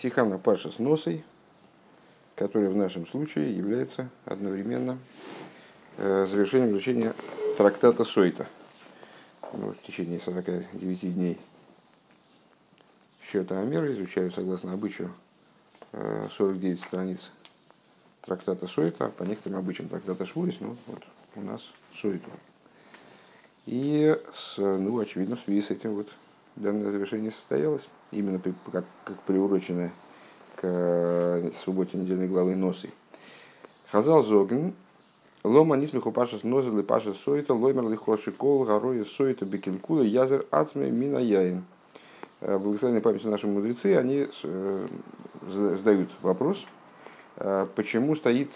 Сихана Паша с носой, который в нашем случае является одновременно э, завершением изучения трактата Сойта ну, в течение 49 дней. Счета Амера изучаю согласно обычаю 49 э, страниц трактата Сойта, по некоторым обычаям трактата Швуис, ну вот у нас Сойта. И, с, ну, очевидно, в связи с этим вот данное завершение состоялось, именно при, как, как приуроченное к э, субботе недельной главы Носы. Хазал Зоген, Лома нисмиху пашас нозел и пашас сойта, лоймер лихоши кол, горой сойта бекинкула, язер ацме мина яин. Э, Благословенной памяти наши мудрецы, они э, задают вопрос, почему стоит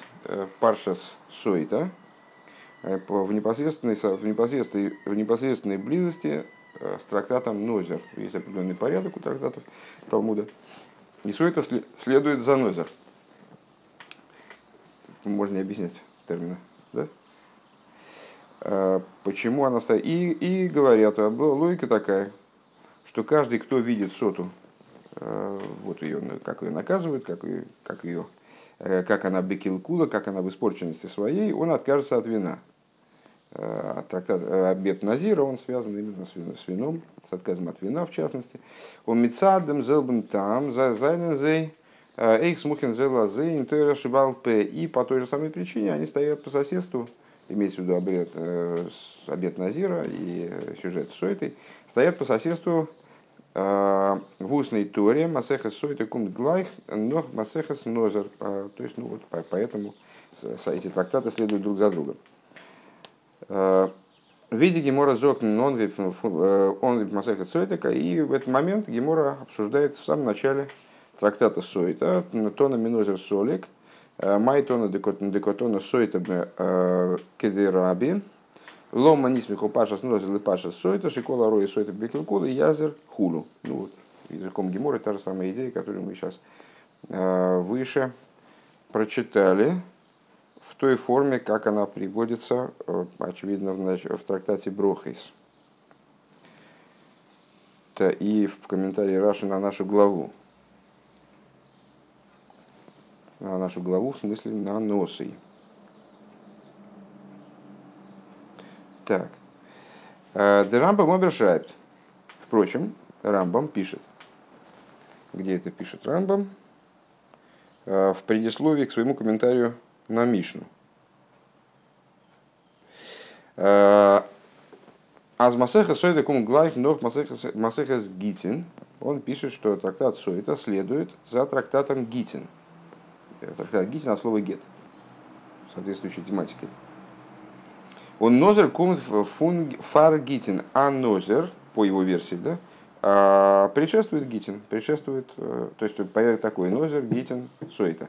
паршас сойта в непосредственной, в непосредственной, в непосредственной близости с трактатом Нозер. Есть определенный порядок у трактатов Талмуда. И все это следует за Нозер. Можно не объяснять термины. Да? А, почему она стоит? И, и говорят, а логика такая, что каждый, кто видит соту, э, вот ее, как ее наказывают, как ее, как ее э, как она бекилкула, как она в испорченности своей, он откажется от вина. Э, трактат э, обед Назира, он связан именно с вином, с отказом от вина в частности. Он мецадем зелбен там, зайнензей, э, эйх смухен зелазей, интойра шибалпе. И по той же самой причине они стоят по соседству, имеется в виду обед, обед Назира и сюжет Сойтой, стоят по соседству в устной торе Масехас Сойты кумт глайх, но Масехас Нозер. То есть, ну вот, поэтому эти трактаты следуют друг за другом. В виде Гемора Зокн он он Масеха Сойтека, и в этот момент Гемора обсуждает в самом начале трактата Сойта, тона Минозер Солик, май тона декотона Сойта Кедераби, Лома нисмиху паша снозил и паша сойта, шикола рои сойта бекилкула и язер хулу. Ну вот, языком Гемора та же самая идея, которую мы сейчас выше прочитали в той форме, как она приводится, э, очевидно, в, в трактате Брохейс. И в комментарии Раши на нашу главу. На нашу главу, в смысле, на носы. Так. Э, Де Рамбам обершайбт. Впрочем, Рамбам пишет. Где это пишет Рамбам? Э, в предисловии к своему комментарию на Мишну. Э, Аз Масеха Сойда Кум Глайф Нох Масехас Гитин. Он пишет, что трактат Сойта следует за трактатом Гитин. Э, трактат Гитин от слова гет. Соответствующей тематике. Он нозер фун фар гитин, а нозер, по его версии, да, а, предшествует гитин, предшествует, э, то есть порядок такой, нозер, гитин, сойта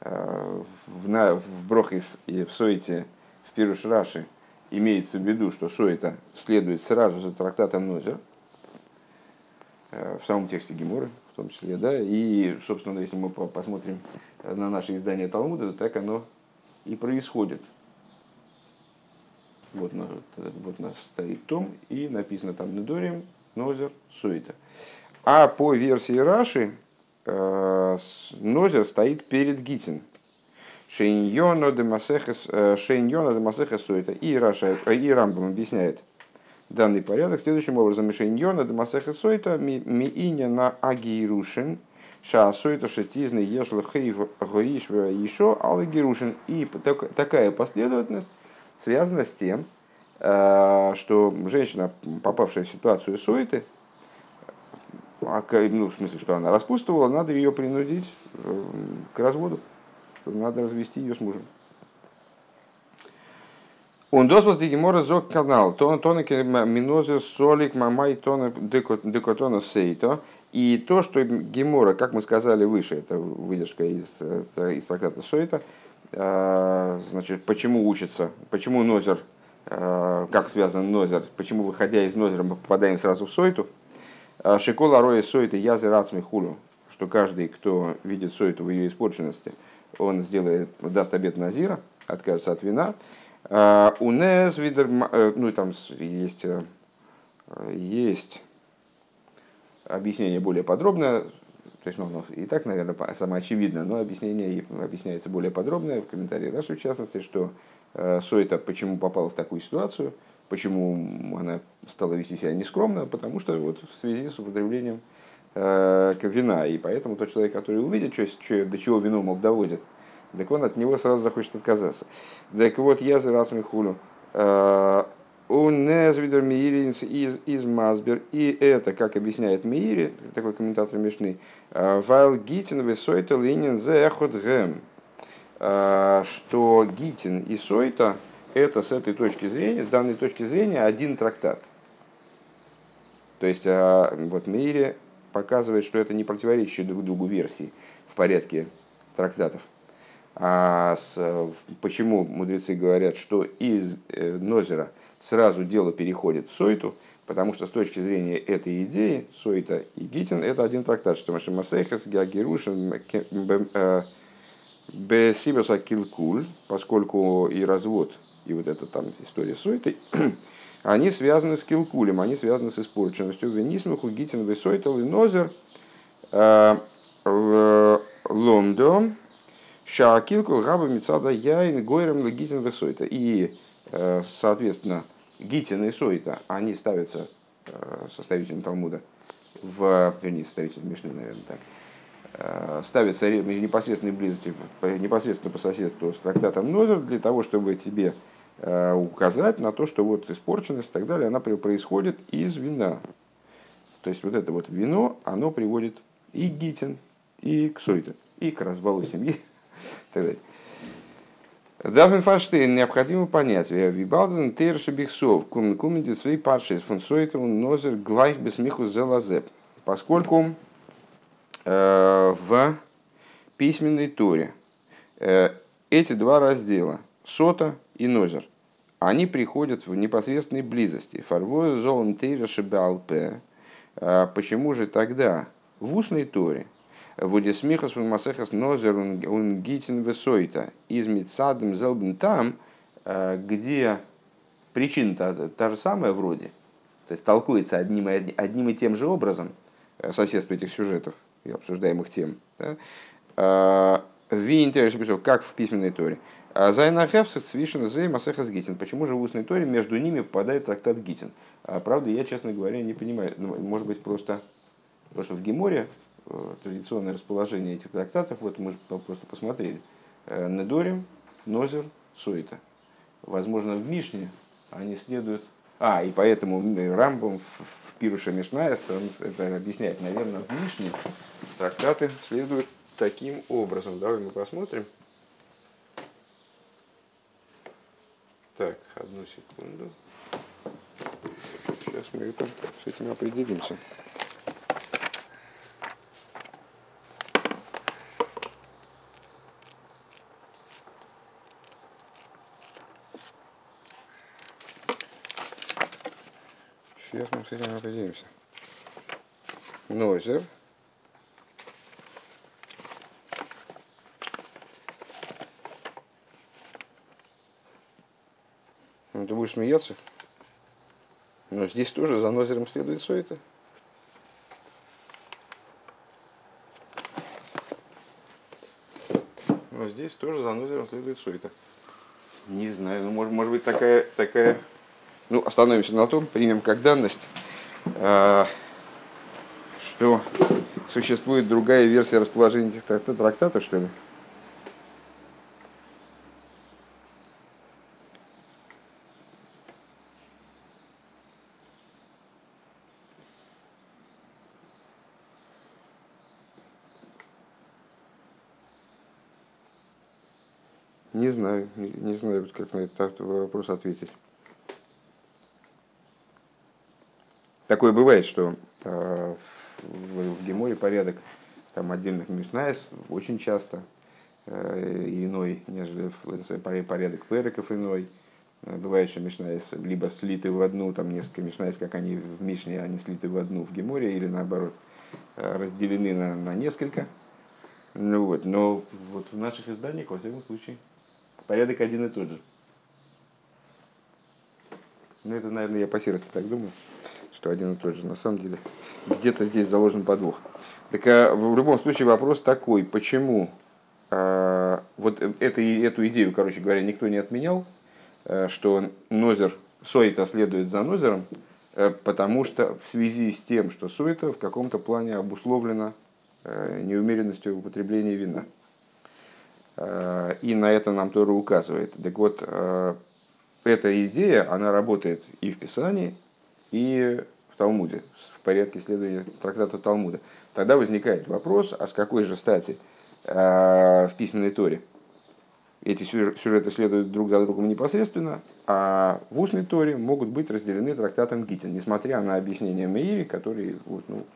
в, на, в Брохис и в Сойте, в Пируш Раши, имеется в виду, что Сойта следует сразу за трактатом Нозер, э, в самом тексте Геморы, в том числе, да, и, собственно, если мы посмотрим на наше издание Талмуда, то так оно и происходит. Вот, вот у нас стоит том, и написано там Недорим, Нозер, Сойта. А по версии Раши, Э, Нозер стоит перед Гитин. Шейньона де Масехес э, Суэта. И, Раша, э, и Рамбам объясняет данный порядок следующим образом. Шейньона де Масехес Суэта мииня на Агирушин. Ша Суэта шетизны ешла хейв гоишва еще алагирушин. И такая последовательность связана с тем, что женщина, попавшая в ситуацию суеты, а, ну, в смысле, что она распутствовала, надо ее принудить э, к разводу, что надо развести ее с мужем. Он досвос дигимора зок канал, тон тонеке минозе солик мамай тона декотона сейто. И то, что Гемора, как мы сказали выше, это выдержка из, из трактата Сойта, э, значит, почему учится, почему Нозер, э, как связан Нозер, почему, выходя из Нозера, мы попадаем сразу в Сойту, Шикола роя соита язы рацми хулю, что каждый, кто видит соиту в ее испорченности, он сделает, даст обед назира, откажется от вина. А Унес видер, э, ну там есть, э, есть объяснение более подробное, то есть, ну, оно и так, наверное, самоочевидно, но объяснение объясняется более подробно в комментарии Раши, в частности, что э, Сойта почему попала в такую ситуацию, почему она стала вести себя нескромно, потому что вот в связи с употреблением э, вина, и поэтому тот человек, который увидит, что, что, до чего вино мог доводит, так он от него сразу захочет отказаться. Так вот, я за раз михулю, э, у Незвидер Мииринс из, из Мазбер. И это, как объясняет Миири, такой комментатор Мишны, «Э, Вайл Гитин высойта линин зе эхот гэм. Э, что Гитин и Сойта это с этой точки зрения, с данной точки зрения, один трактат. То есть э, вот Миири показывает, что это не противоречащие друг другу версии в порядке трактатов. А с, почему мудрецы говорят, что из Нозера сразу дело переходит в Сойту, потому что с точки зрения этой идеи Сойта и Гитин это один трактат, что Машимасейхас, Геагерушин, э, Бесибаса Килкуль, поскольку и развод, и вот эта там история с Сойтой, они связаны с Килкулем, они связаны с испорченностью. Венисмуху Гитин Весойтал и Нозер э, Лондо Шаакилкул Габа Мицада Яин Гойрам Гитин Весойта. И Э, соответственно, Гитин и Сойта, они ставятся э, составителем Талмуда, в, вернее, составителем Мишны, наверное, так, ставятся в непосредственной близости, непосредственно по соседству с трактатом Нозер, для того, чтобы тебе указать на то, что вот испорченность и так далее, она происходит из вина. То есть вот это вот вино, оно приводит и к гитин, и к сойте, и к развалу семьи, и так далее. Дафен Фаштейн необходимо понять, Вибалден Терши Бихсов, Кумен свои парши фон Сойтову Нозер Глайх Бесмиху Зелазеп. Поскольку э, в письменной туре э, эти два раздела, Сота и Нозер, они приходят в непосредственной близости. Фарвоя золон Терши Балпе. Э, почему же тогда в устной туре – Вудисмихас масехас нозер он гитин весойта из мицадом зелбен там, э, где причина та, та же самая вроде, то есть толкуется одним, одним и тем же образом э, соседство этих сюжетов и обсуждаемых тем. Да? Э, Ви как в письменной торе. Зайна Хевсах Цвишин Зей Масехас Гитин. Почему же в устной торе между ними попадает трактат Гитин? Правда, я, честно говоря, не понимаю. Ну, может быть, просто потому что в Геморе Э, традиционное расположение этих трактатов, вот мы просто посмотрели. Э, Недорим, Нозер, Суита. Возможно, в Мишне они следуют... А, и поэтому Рамбом в Пируша Мишнаес, это объясняет, наверное, в Мишне трактаты следуют таким образом. Давай мы посмотрим. Так, одну секунду. Сейчас мы это, с этим определимся. Сейчас мы с этим определимся. Нойзер. Будешь смеяться? Но здесь тоже за нозером следует это. Но здесь тоже за нозером следует это. Не знаю, ну может, может быть такая, такая ну, остановимся на том, примем как данность, а, что существует другая версия расположения этих трактатов, что ли? Не знаю, не, не знаю, как на этот вопрос ответить. Такое бывает, что э, в, в Геморе порядок там отдельных мишнаес очень часто э, иной, нежели в, порядок переков иной. Э, бывает, что мишнаес либо слиты в одну, там несколько мишнаес, как они в Мишне, они слиты в одну в Геморе, или наоборот, э, разделены на, на несколько. Ну вот, но вот в наших изданиях, во всяком случае, порядок один и тот же. Ну, это, наверное, я по серости так думаю что один и тот же. На самом деле, где-то здесь заложен подвох. Так в любом случае вопрос такой, почему вот это, эту идею, короче говоря, никто не отменял, что Нозер, Сойта следует за Нозером, потому что в связи с тем, что Сойта в каком-то плане обусловлена неумеренностью употребления вина. И на это нам Тора указывает. Так вот, эта идея, она работает и в Писании, и в Талмуде, в порядке следования трактата Талмуда. Тогда возникает вопрос, а с какой же стати э, в письменной Торе эти сюжеты следуют друг за другом непосредственно, а в устной Торе могут быть разделены трактатом Гитин, несмотря на объяснение Меири, который вот, ну,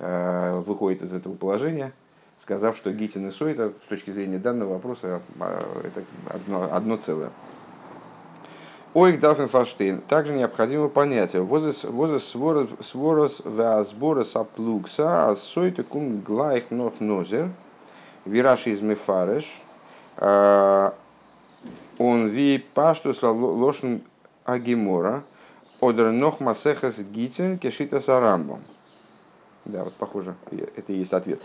э, выходит из этого положения, сказав, что Гитин и Сойта с точки зрения данного вопроса э, это одно, одно целое. Оих дарфен фаштейн. Также необходимо понятие. Возес сворос веазборос аплукса, а сойте кум глайх нох нозер, вираши из мефареш, а, он ви паштус лошен агимора, одер нох масехас гитин кешита сарамбом. Да, вот похоже, это и есть ответ.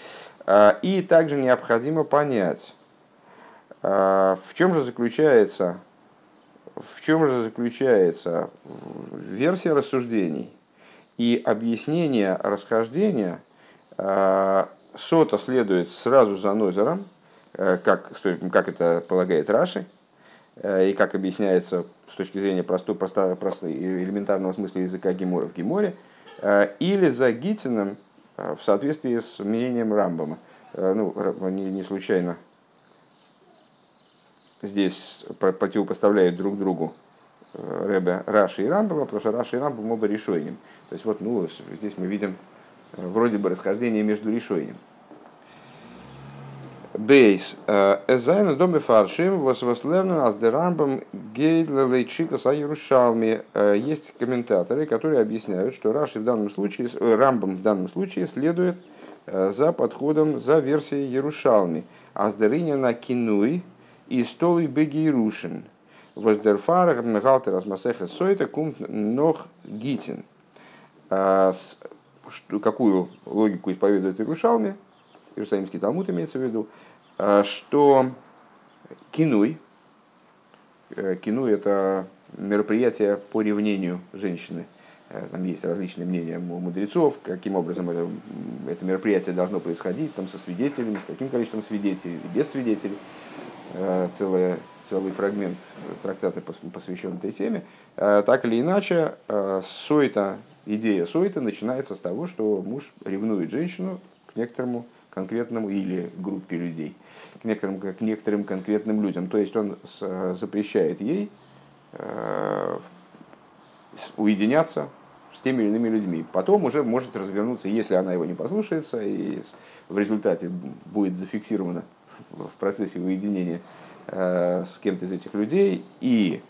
А, и также необходимо понять, а, в чем же заключается в чем же заключается версия рассуждений и объяснение расхождения а, сота следует сразу за Нозером, э, как, как это полагает Раши, э, и как объясняется с точки зрения простого, просто, просто элементарного смысла языка Гемора в Геморе, э, или за Гитином в соответствии с мнением Рамбама. Ну, не, не случайно здесь противопоставляют друг другу э, Рэбе Раши и Рамбама, потому что Раши и Рамбам оба решением. То есть вот ну, здесь мы видим э, вроде бы расхождение между решением. Бейс. Э, Эзайна доме фаршим восвослерна аз де рамбам гейдла лейчита са Ярушалми. Есть комментаторы, которые объясняют, что Раши в данном случае, Рамбам в данном случае следует за подходом, за версией Ярушалми. Аздерыня на кинуй, и столы бегейрушин. Воздерфарах мегалтер асмасеха сойта кумт нох гитин. А, какую логику исповедует Иерушалме, Иерусалимский Талмуд имеется в виду, а, что кинуй, э, кинуй это мероприятие по ревнению женщины. Э, там есть различные мнения у мудрецов, каким образом это, это мероприятие должно происходить, там со свидетелями, с каким количеством свидетелей, без свидетелей. Э, целый, целый фрагмент трактата посвящен этой теме. Э, так или иначе, э, сойта, идея сойта начинается с того, что муж ревнует женщину к некоторому конкретному или группе людей, к некоторым, к некоторым конкретным людям. То есть он запрещает ей уединяться с теми или иными людьми. Потом уже может развернуться, если она его не послушается, и в результате будет зафиксировано в процессе уединения э, с кем-то из этих людей, и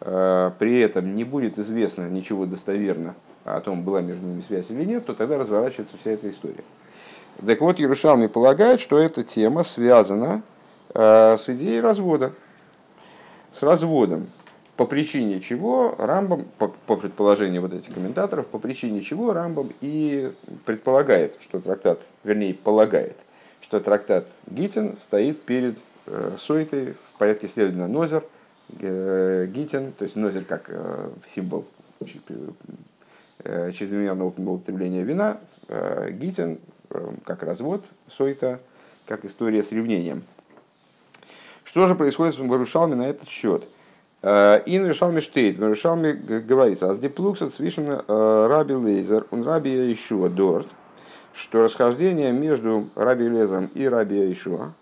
э, при этом не будет известно ничего достоверно о том, была между ними связь или нет, то тогда разворачивается вся эта история. Так вот, Ярушалми полагает, что эта тема связана э, с идеей развода, с разводом, по причине чего Рамбам, по, по предположению вот этих комментаторов, по причине чего Рамбам и предполагает, что трактат, вернее, полагает – что трактат Гитин стоит перед э, Сойтой в порядке следования Нозер, э, Гитин, то есть Нозер как э, символ чрезмерного употребления вина, Гитин как развод, Сойта как история с ревнением. Что же происходит в Барушалме на этот счет? Ин Ришалми штейт, в Ришалме говорится, аз диплукса цвишен раби лейзер, он раби Ишуа дорт, что расхождение между Раби Лезом и Раби Ишуа,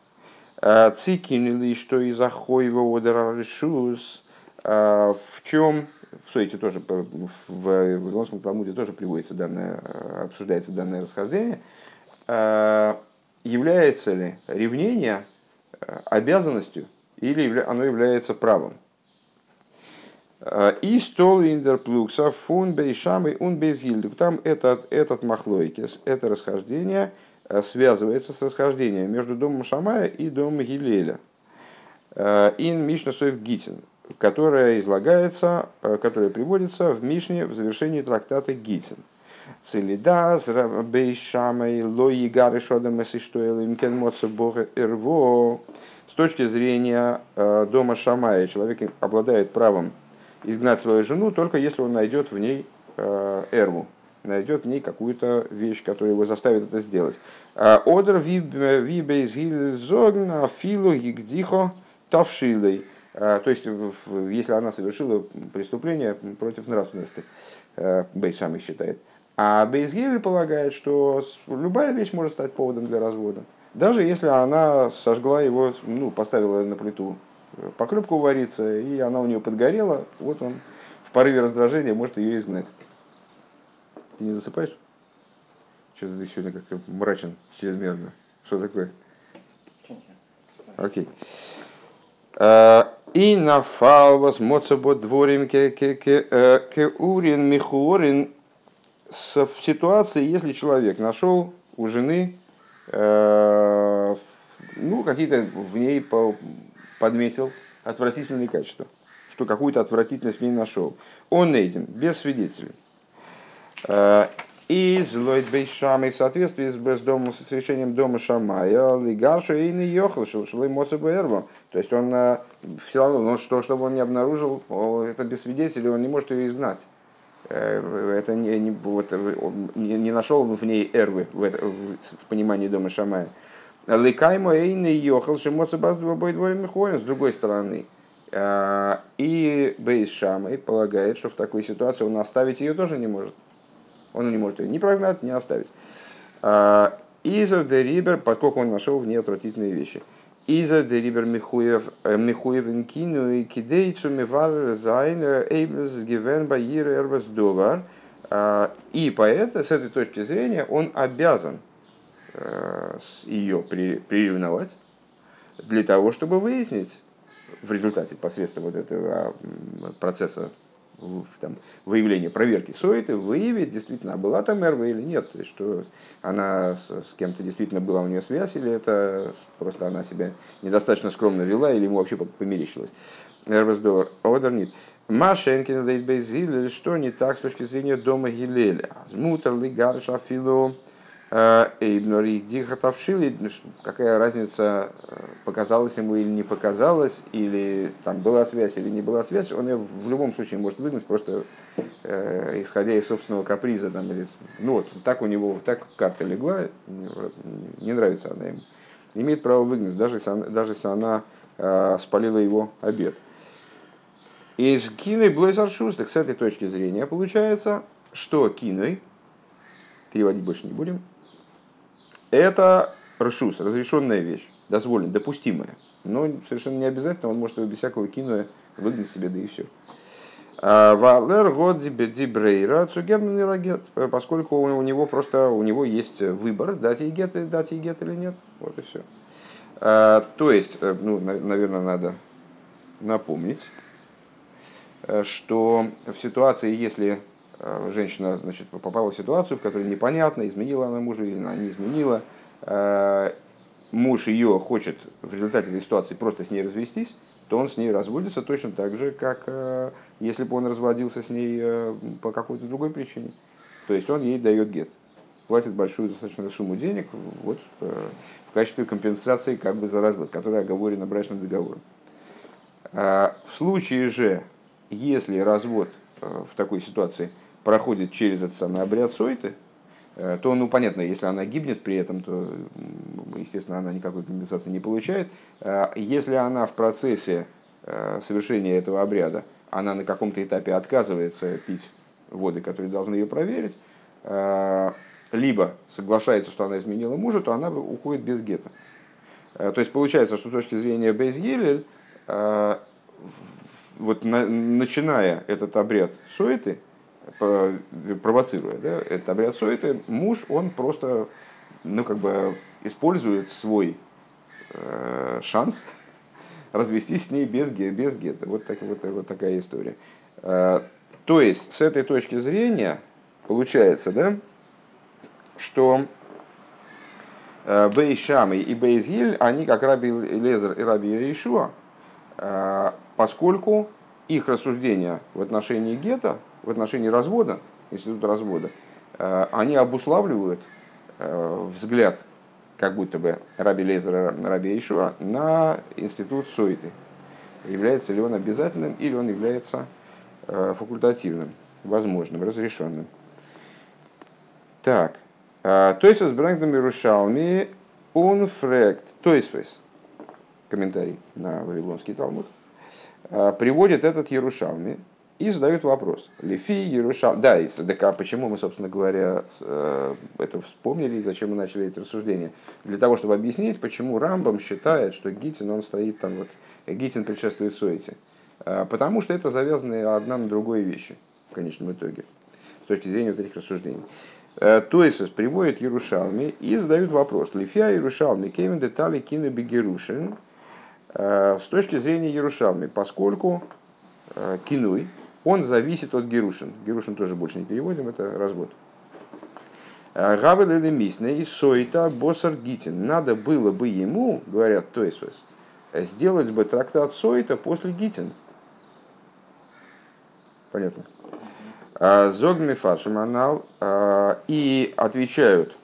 э, цикинили, что из Ахоева Одера Решус, э, в чем, в Сойте тоже, в Вавилонском Талмуде тоже приводится данное, э, обсуждается данное расхождение, является ли ревнение обязанностью или оно является правом. И стол индерплукса фун бейшамы ун безгильду. Там этот, этот махлойкис, это расхождение э, связывается с расхождением между домом Шамая и домом Гилеля. Э, ин Мишна Соев Гитин, которая излагается, э, которая приводится в Мишне в завершении трактата Гитин. Целидас, Бейшамай, Лои Гары Шодам Месиштуэлем, Кен Моца Бога Ирво. С точки зрения дома Шамая, человек обладает правом изгнать свою жену, только если он найдет в ней э, эрву, найдет в ней какую-то вещь, которая его заставит это сделать. Одер вибейзгильзогн филу гигдихо тавшилой. То есть, если она совершила преступление против нравственности, э, Бейсам их считает. А Бейзгиль полагает, что любая вещь может стать поводом для развода. Даже если она сожгла его, ну, поставила на плиту поклепку вариться, и она у нее подгорела, вот он в порыве раздражения может ее изгнать. Ты не засыпаешь? Что-то ты сегодня как-то мрачен чрезмерно. Что такое? Окей. А, и нафал вас моцабо дворим кеурин михуорин в ситуации, если человек нашел у жены э, ну, какие-то в ней подметил отвратительные качества, что какую-то отвратительность в ней нашел. Он этим, без свидетелей. Э, и злой бейшамой в соответствии с, домом, с решением дома Шамая, лигашу и не ехал, шло эмоции То есть он э, все равно, но что, чтобы он не обнаружил, это без свидетелей, он не может ее изгнать. Э, это не, не, вот, не, не нашел в ней эрвы в, это, в понимании дома Шамая. Ликаймо эйны йохал шимоца баздува бой дворим С другой стороны, и Бейс Шамай полагает, что в такой ситуации он оставить ее тоже не может. Он не может ее ни прогнать, ни оставить. А, Изер де Рибер, поскольку он нашел в ней отвратительные вещи. Изер де Рибер Михуев э, Михуев Инкину и Кидейцу Мивар Зайн Эйбс Гивен Баир Эрвас Довар. А, и поэта, с этой точки зрения, он обязан ее приревновать для того, чтобы выяснить в результате посредством вот этого процесса там, выявление проверки Соиты, выявить действительно, была там Эрва или нет. То есть, что она с, с кем-то действительно была у нее связь, или это просто она себя недостаточно скромно вела, или ему вообще померещилось. Эрвас Довар, Одернит. Машенкин Дейт что не так с точки зрения дома Гилеля? Азмутер ли гарша фило Э, Эйбнори Дихатавшили, какая разница, э, показалось ему или не показалось, или там была связь или не была связь, он ее в любом случае может выгнать, просто э, исходя из собственного каприза. Там, или, ну вот, так у него, так карта легла, не, нравится она ему. Имеет право выгнать, даже если она, даже если она э, спалила его обед. Из киной Блойзар Шустек с этой точки зрения получается, что киной, переводить больше не будем, это ршус, разрешенная вещь, дозволенная, допустимая. Но совершенно не обязательно, он может его без всякого кино выгнать себе, да и все. А, Валер год дибрейра цугемный рагет, поскольку у него просто у него есть выбор, дать ей гет, дать ей гет или нет. Вот и все. А, то есть, э, ну, наверное, надо напомнить, э, что в ситуации, если Э, женщина значит, попала в ситуацию, в которой непонятно, изменила она мужа или она не изменила. Э, муж ее хочет в результате этой ситуации просто с ней развестись, то он с ней разводится точно так же, как э, если бы он разводился с ней по какой-то другой причине. То есть он ей дает гет, платит большую достаточно сумму денег вот, в качестве компенсации как бы за развод, которая оговорена брачным договором. В случае же, если развод в такой ситуации – проходит через этот самый обряд сойты, э, то, ну, понятно, если она гибнет при этом, то, естественно, она никакой компенсации не получает. Э, если она в процессе э, совершения этого обряда, она на каком-то этапе отказывается пить воды, которые должны ее проверить, либо соглашается, что она изменила мужа, то она уходит без гетто. То есть получается, что с точки зрения Бейзгелель, вот начиная этот обряд суеты, провоцируя. Да? Это обряд суеты. Муж, он просто ну, как бы использует свой э, шанс развестись с ней без, без гетто. Вот, так, вот, вот такая история. Э, то есть, с этой точки зрения, получается, да, что э, Бейшам и Бейзиль, они как Раби Лезер и Раби Ишуа, э, поскольку их рассуждения в отношении гетто, в отношении развода, института развода, они обуславливают взгляд как будто бы Раби Лезера, Раби Ишуа на институт Сойты. Является ли он обязательным или он является факультативным, возможным, разрешенным. Так, то есть с Брангдом Иерушалми унфрект, то есть комментарий на Вавилонский Талмуд, приводит этот Ярушалми и задают вопрос. Лифи Ярушалми. Да, и, так, а почему мы, собственно говоря, это вспомнили и зачем мы начали эти рассуждения? Для того, чтобы объяснить, почему Рамбам считает, что Гитин, он стоит там, вот, Гитин предшествует Сойте. Потому что это завязаны одна на другой вещи, в конечном итоге, с точки зрения вот этих рассуждений. Э, то есть приводит Ярушалми и задают вопрос. Лифия Ярушалми кемен детали кино бегерушин э, с точки зрения Ярушалми, поскольку э, кинуй, он зависит от Герушин. Герушин тоже больше не переводим, это развод. Гавель мисне и сойта босар гитин. Надо было бы ему, говорят то есть сделать бы трактат сойта после гитин. Понятно? А, Зогми Фаршиманал а, и отвечают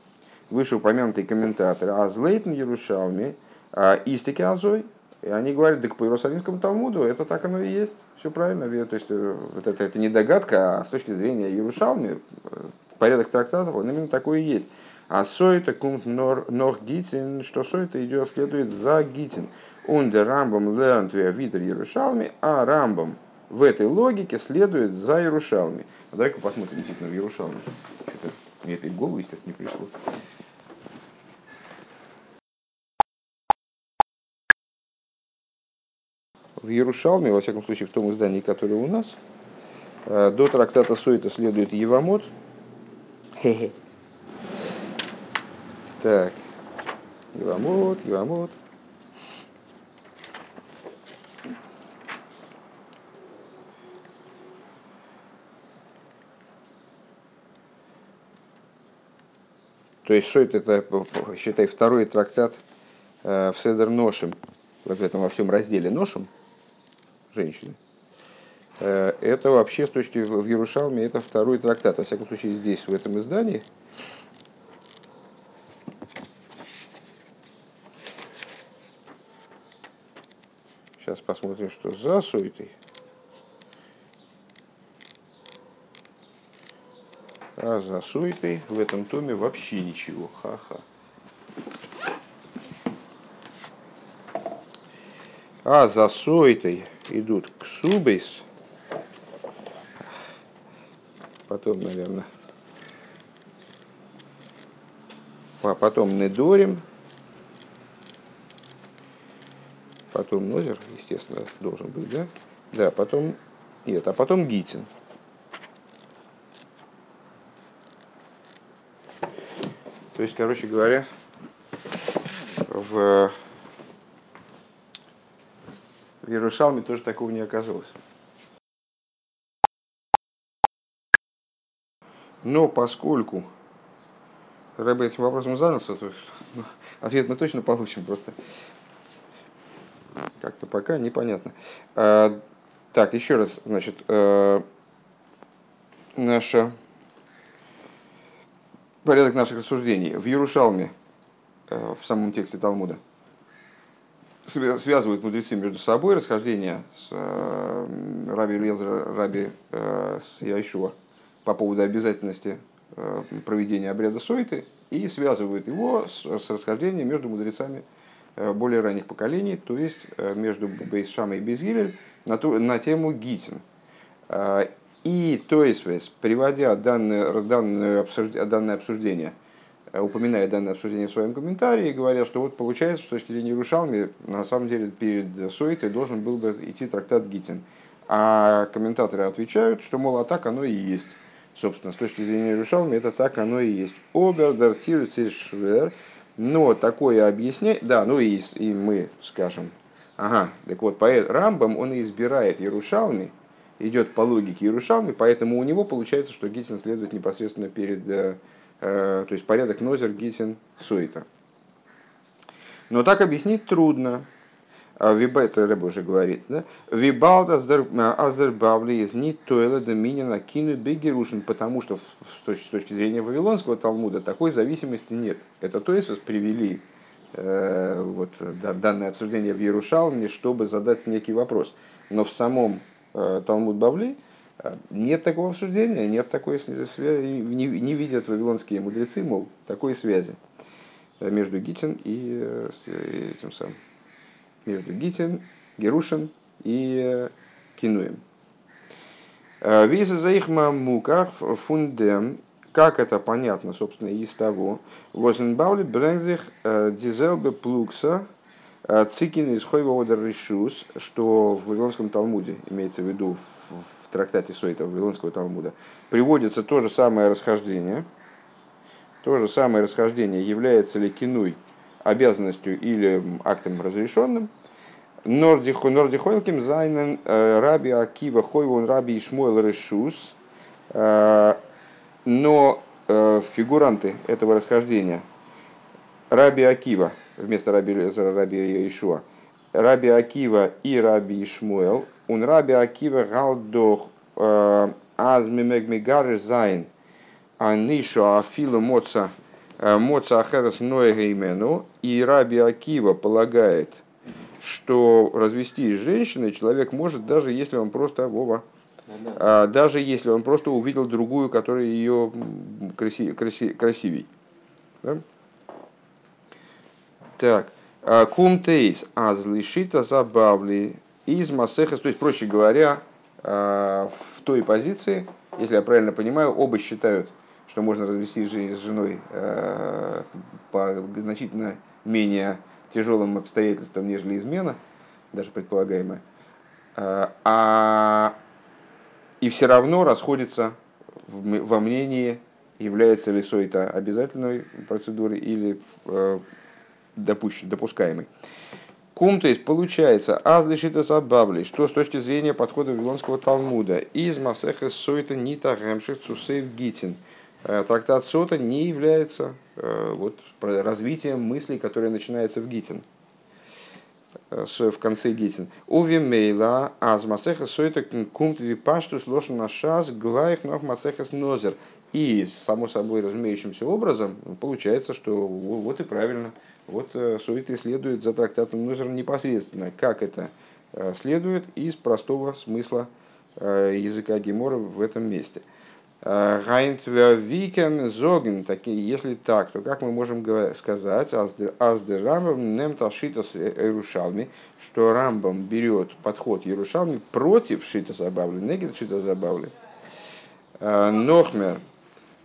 вышеупомянутые комментаторы Азлейтен Ярушалми, а, Истики Азой, и они говорят, так по Иерусалимскому Талмуду это так оно и есть, все правильно. То есть э, вот это, это не догадка, а с точки зрения Иерушалми, э, порядок трактатов, он именно такой и есть. А сойта кумт нор, нор гитин, что сойта идет, следует за гитин. Унде рамбом лернт витер Иерушалми, а рамбом в этой логике следует за Иерушалми. А давай-ка посмотрим действительно в Иерушалме. Что-то мне это и в голову, естественно, не пришло. В Иерушалме, во всяком случае, в том издании, которое у нас, э, до трактата Сойта следует Евамот. Так, Евамот, Евамот. То есть, что это, считай, второй трактат э, в Седер Ношем, в этом во всем разделе Ношем, женщины. Э, это вообще с точки в Ярушалме это второй трактат. Во всяком случае, здесь, в этом издании, Сейчас посмотрим, что за суетой. А за суетой в этом томе вообще ничего. Ха-ха. А за суетой идут к субейс. Потом, наверное, а потом Недорим, потом Нозер, естественно, должен быть, да? Да, потом, нет, а потом Гитин. То есть, короче говоря, в, в Иерушалме тоже такого не оказалось. Но поскольку Рэбе этим вопросом занялся, то ответ мы точно получим, просто как-то пока непонятно. А, так, еще раз, значит, э, наша порядок наших рассуждений. В Ярушалме, э, в самом тексте Талмуда, связывают мудрецы между собой расхождение с э, Раби Лезра, Раби э, с Яйшуа по поводу обязательности проведения обряда Сойты и связывают его с, с расхождением между мудрецами более ранних поколений, то есть между Бейсшамой и Безгилель на, ту, на тему Гитин. И, то есть, приводя данное, данное, обсуждение, данное обсуждение, э, упоминая данное обсуждение в своем комментарии, говоря, что вот получается, что с точки зрения Рушалми, на самом деле перед Суэтой должен был бы идти трактат Гитин. А комментаторы отвечают, что, мол, а так оно и есть. Собственно, с точки зрения Рушалми, это так оно и есть. Обердер Швер, но такое объяснение, да, ну и, и мы скажем, ага, так вот, поэт Рамбам, он избирает Ярушалми, идет по логике Иерушалмы, поэтому у него получается, что Гитин следует непосредственно перед, э, э, то есть порядок Нозер, Гитин, Суэта. Но так объяснить трудно. Виба, это Рэб уже говорит, да? Вибалд аздер бавли из ни тойла доминина кину бегерушин, потому что с точки, с точки зрения Вавилонского Талмуда такой зависимости нет. Это то есть привели э, вот, данное обсуждение в Ярушалме, чтобы задать некий вопрос. Но в самом э, Талмуд Бавли э, нет такого обсуждения, нет такой связи, не, не видят вавилонские мудрецы, мол, такой связи между Гитин и этим самым между Гитин, Герушин и э, Кинуем. Э, Виза за их муках фундем, как это понятно, собственно, из того, Возенбаули Брензих э, Дизелбе Плукса Цикин из Хойвода Решус, что в Вавилонском Талмуде, имеется в виду в, в трактате Сойта Вавилонского Талмуда, приводится то же самое расхождение, то же самое расхождение, является ли кинуй обязанностью или актом разрешенным, Нордихойлким зайнен э, раби Акива Хойвон раби Ишмойл Решус. Э, но э, фигуранты этого расхождения Раби Акива вместо Раби, раби Ишуа, Раби Акива и Раби Ишмуэл, он Раби Акива галдох азмимегмигариш зайн, а нишу афилу моца моца ахерес ноегеймену, и Раби Акива полагает – что развестись с женщиной человек может, даже если он просто Вова, а, даже если он просто увидел другую, которая ее краси, краси, красивей. Да? Так. А, кум тейс азлишита забавли из масехас, то есть, проще говоря, а, в той позиции, если я правильно понимаю, оба считают, что можно развестись с женой по значительно менее тяжелым обстоятельствам, нежели измена, даже предполагаемая. А, а и все равно расходится во мнении, является ли это обязательной процедурой или допущен, допускаемой. Кум, то есть получается, аз лишита забавли, что с точки зрения подхода Вавилонского Талмуда, из Масеха Сойта Нита Гемших Цусейв Гитин – Э, трактат Сота не является э, вот, развитием мыслей, которые начинаются в Гитин, в конце Гитин. Уви мейла аз масеха сойта кумт випаштус лошен шас глайх нов масехас нозер. И, само собой разумеющимся образом, получается, что вот и правильно, вот Суиты следует за трактатом Нозер непосредственно, как это следует из простого смысла языка Гемора в этом месте – Гайнтвер зоген, такие, если так, то как мы можем сказать, азде рамбам нем талшитас Иерушалми, что рамбам берет подход Иерушалми против шита забавли, негит шита забавли. Нохмер,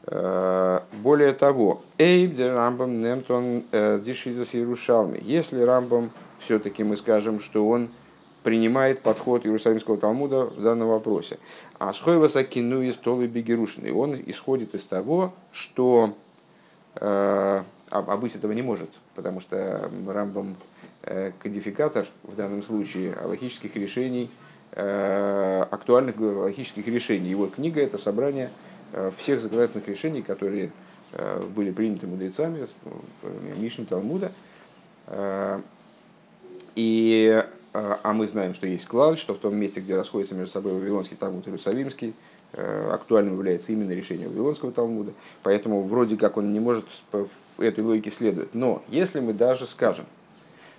более того, эйб де рамбам немтон дишитас Иерушалми. Если рамбам, все-таки мы скажем, что он принимает подход Иерусалимского Талмуда в данном вопросе. А Схойваса кину из Толы Бегерушин. И он исходит из того, что э, обыть этого не может, потому что Рамбам э, кодификатор в данном случае логических решений, э, актуальных логических решений. Его книга – это собрание э, всех законодательных решений, которые э, были приняты мудрецами в Мишне Талмуда. Э, и а, а мы знаем, что есть клаль, что в том месте, где расходятся между собой Вавилонский Талмуд и Иерусалимский, э, актуальным является именно решение Вавилонского Талмуда. Поэтому вроде как он не может этой логике следовать. Но если мы даже скажем,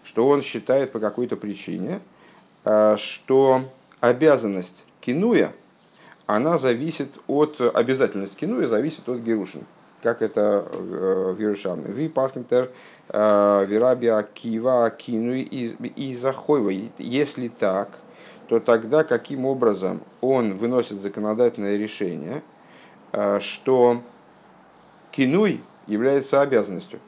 что он считает по какой-то причине, э, что обязанность кинуя, она зависит от, обязательность кинуя зависит от Герушин как это э, в Иерушалме. Ви паскинтер э, вирабия кива кину и захойва. Если так, то тогда каким образом он выносит законодательное решение, э, что кинуй является обязанностью.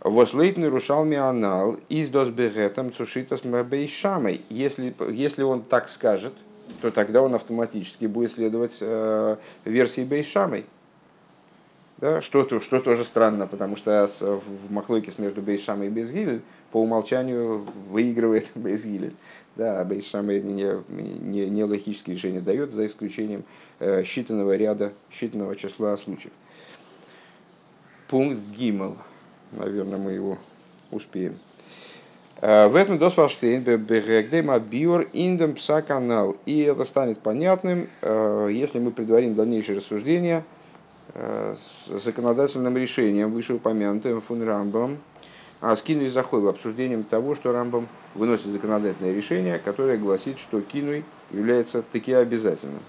Вослейтный рушал мианал из досбегетом цушитас бейшамой. Если, если он так скажет, то тогда он автоматически будет следовать э, версии бейшамой да, что, то, что тоже странно, потому что в Махлойкис между Бейшам и Безгиль по умолчанию выигрывает Безгиль. Да, а Бейшам не, не, не логические решения дает, за исключением э, считанного ряда, считанного числа случаев. Пункт Гиммел. Наверное, мы его успеем. В этом досфаштейн бегдема биор индем пса-канал. И это станет понятным, если мы предварим дальнейшее рассуждение с законодательным решением, вышеупомянутым фун Рамбом, а скинуй захой обсуждением того, что Рамбом выносит законодательное решение, которое гласит, что кинуй является таки обязательным.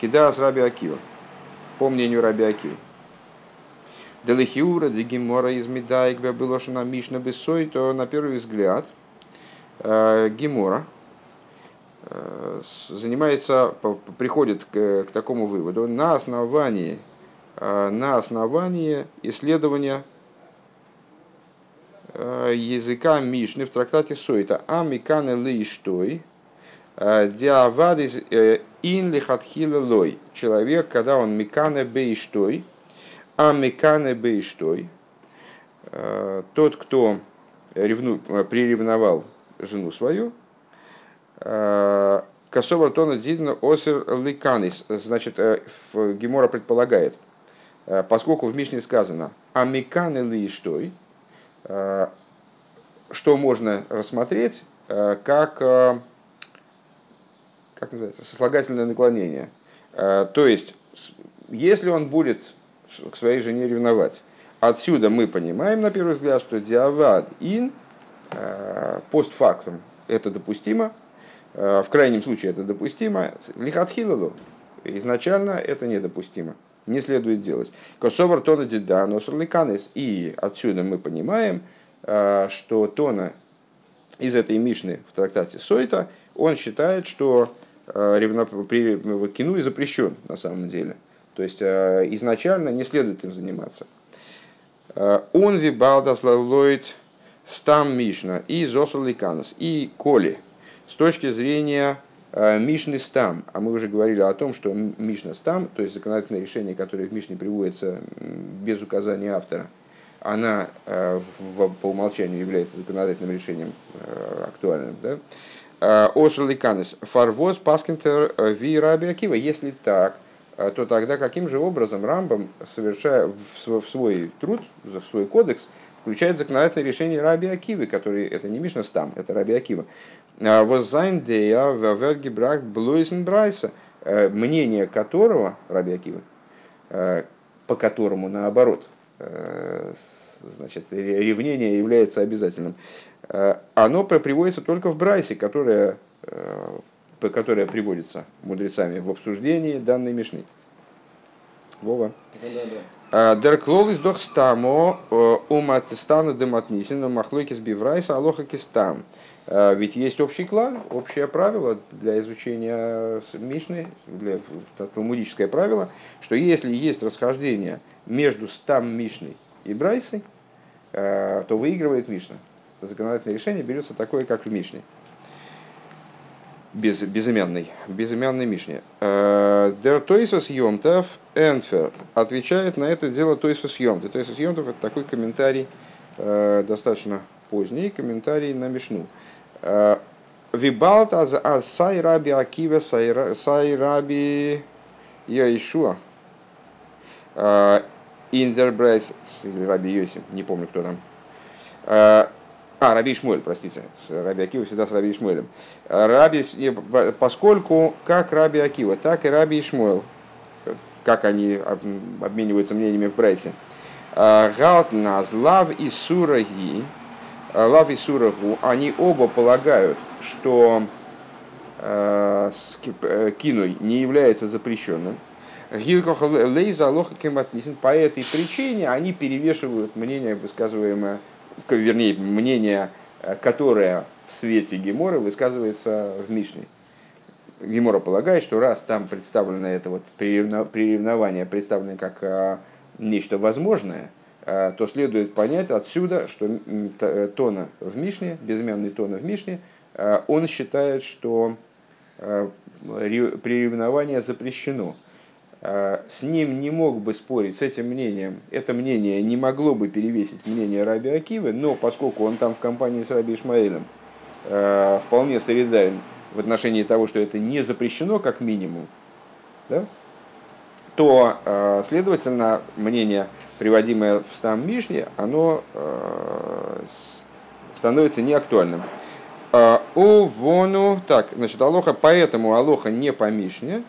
Кидас Раби Акива, по мнению Раби Акива. Делихиура, Дигимора из Медаик, Бабилошина Мишна Бессой, то на первый взгляд э, Гимора э, занимается, приходит к, к такому выводу на основании, э, на основании исследования языка Мишны в трактате Сойта Амикане Лейштой Диавадис Ин Лихатхила Лой. Человек, когда он Микане Бейштой, а Микане Бейштой, тот, кто ревну, приревновал жену свою, Косовар Тона Осер Ликанис. Значит, Гемора предполагает, поскольку в Мишне сказано Амикане Лиштой, что можно рассмотреть как, как называется, сослагательное наклонение. То есть, если он будет к своей жене ревновать, отсюда мы понимаем, на первый взгляд, что диавад ин постфактум это допустимо, в крайнем случае это допустимо, лихатхилалу изначально это недопустимо не следует делать. Косовар тона деда носрликанес. И отсюда мы понимаем, э, что тона из этой Мишны в трактате Сойта, он считает, что э, кинуй запрещен на самом деле. То есть э, изначально не следует им заниматься. Он вибалдас лоид стам Мишна и зосуликанес. И коли с точки зрения Мишны стам, а мы уже говорили о том, что Мишна стам, то есть законодательное решение, которое в Мишне приводится без указания автора, она э, по умолчанию является законодательным решением э, актуальным. Да? Осрликанес фарвоз паскинтер ви раби Акива. Если так, то тогда каким же образом Рамбам, совершая в свой труд, в свой кодекс, включает законодательное решение Раби Акивы, который, это не Мишна Стам, это Раби Акива, Воззайн дея вавельги брак блуизен брайса, э, мнение которого, Раби Акива, э, по которому наоборот, э, значит, ревнение является обязательным, оно приводится только в Брайсе, которое, которое приводится мудрецами в обсуждении данной Мишны. Вова. Дерклол из дохстамо уматистана дематнисина махлойкис биврайса алоха кистам. А, ведь есть общий клан, общее правило для изучения Мишны, для, талмудическое правило, что если есть расхождение между стам Мишной и Брайсой, а, то выигрывает Мишна. Это законодательное решение берется такое, как в Мишне. Без, безымянной, безымянной Мишне. Дер Тойсус Йомтов Энферт отвечает на это дело Тойсус Йомтов. Тойсус Йомтов это такой комментарий, а, достаточно поздний комментарий на Мишну. Вибалт аз сай раби Акива, сай раби Яишуа. Индербрайс, или раби Йосим, не помню, кто там. А, Раби Шмуэль, простите. Раби Акива всегда с Раби Шмуэлем. Раби, поскольку как Раби Акива, так и Раби Шмуэль, как они обмениваются мнениями в Брайсе. Галт нас лав и сураги, Лав и Сураху, они оба полагают, что э, э кинуй не является запрещенным. Лейза По этой причине они перевешивают мнение, высказываемое, вернее, мнение, э, которое в свете Гемора высказывается в Мишне. Гемора полагает, что раз там представлено это вот приревнование, представлено как э, нечто возможное, Э, то следует понять отсюда, что э, тона в Мишне, безымянный тона в Мишне, э, он считает, что приревнование запрещено. С ним не мог бы спорить, с этим мнением, это мнение не могло бы перевесить мнение Раби Акивы, но поскольку он там в компании с Раби Ишмаэлем вполне солидарен в отношении того, что это не запрещено как минимум, да, то, э, следовательно, мнение, приводимое в стам Мишне, оно э, становится неактуальным. А, у вону, так, значит, алоха, поэтому алоха не по Мишне,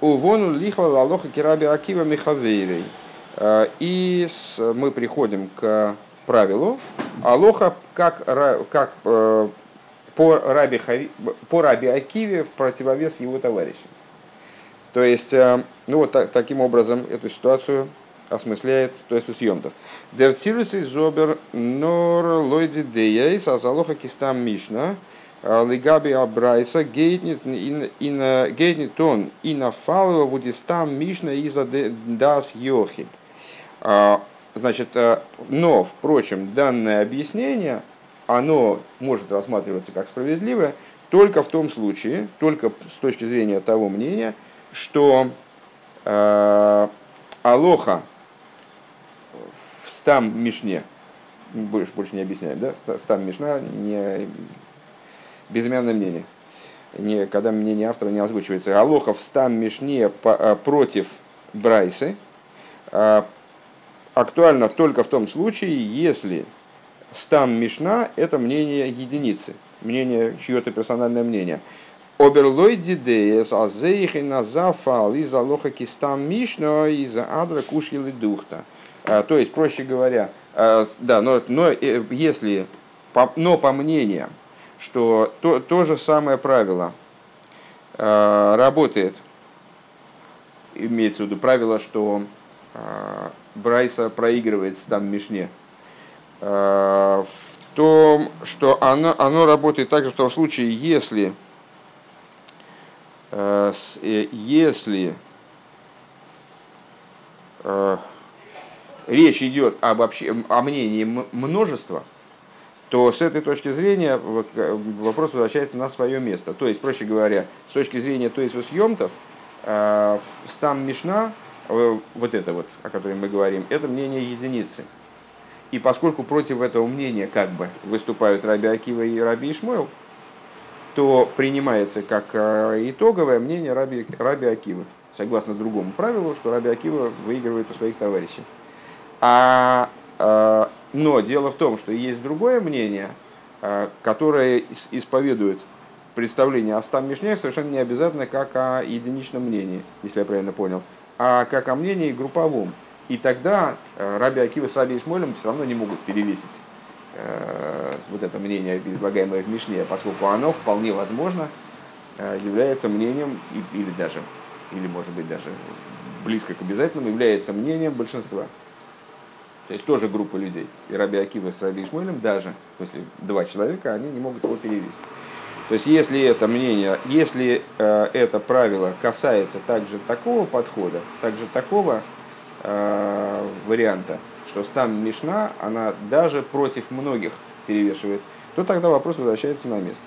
у вону лихла алоха кираби акива михавейрей. И мы приходим к правилу, алоха как, как э, по раби, по раби Акиве в противовес его товарищам. То есть, э, ну вот так, таким образом эту ситуацию осмысляет, то есть Йомтов. Дертируси зобер нор лойди деяйс азалоха кистам мишна а, лигаби абрайса гейтнит гейтнит он и нафалова вудистам мишна иза дас йохи. А, значит, э, но, впрочем, данное объяснение, оно может рассматриваться как справедливое только в том случае, только с точки зрения того мнения, что э, Алоха стам Мишне, больше, больше не объясняем, да, стам Мишна не безымянное мнение, не, когда мнение автора не озвучивается. Алоха в стам Мишне по, а, против Брайсы а, актуально только в том случае, если стам Мишна – это мнение единицы, мнение, чье-то персональное мнение. Оберлой дидеес азейхи назафал из алоха кистам мишно из адра кушьели духта. А, то есть, проще говоря, а, да, но, но э, если, но по мнениям, что то, то же самое правило работает, имеется в виду правило, что Брайса проигрывает там Мишне, в том, что оно, оно работает также в том случае, если, э, если речь идет об обще... о мнении множества, то с этой точки зрения вопрос возвращается на свое место. То есть, проще говоря, с точки зрения то есть съемтов, э, стам Мишна, э, вот это вот, о котором мы говорим, это мнение единицы. И поскольку против этого мнения как бы выступают Раби Акива и Раби Ишмойл, то принимается как э, итоговое мнение Раби, Раби Акивы, согласно другому правилу, что Раби Акива выигрывает у своих товарищей. А, а, но дело в том, что есть другое мнение, а, которое исповедует представление о стам Мишне совершенно не обязательно как о единичном мнении, если я правильно понял, а как о мнении групповом. И тогда Раби Акива с Раби Ишмолем все равно не могут перевесить э, вот это мнение, излагаемое в Мишне, поскольку оно вполне возможно э, является мнением, или даже, или может быть даже близко к обязательному, является мнением большинства. То есть тоже группа людей. И Раби Акива с Раби Ишмуэлем даже, если два человека, они не могут его перевесить. То есть если это мнение, если э, это правило касается также такого подхода, также такого э, варианта, что стан Мишна, она даже против многих перевешивает, то тогда вопрос возвращается на место.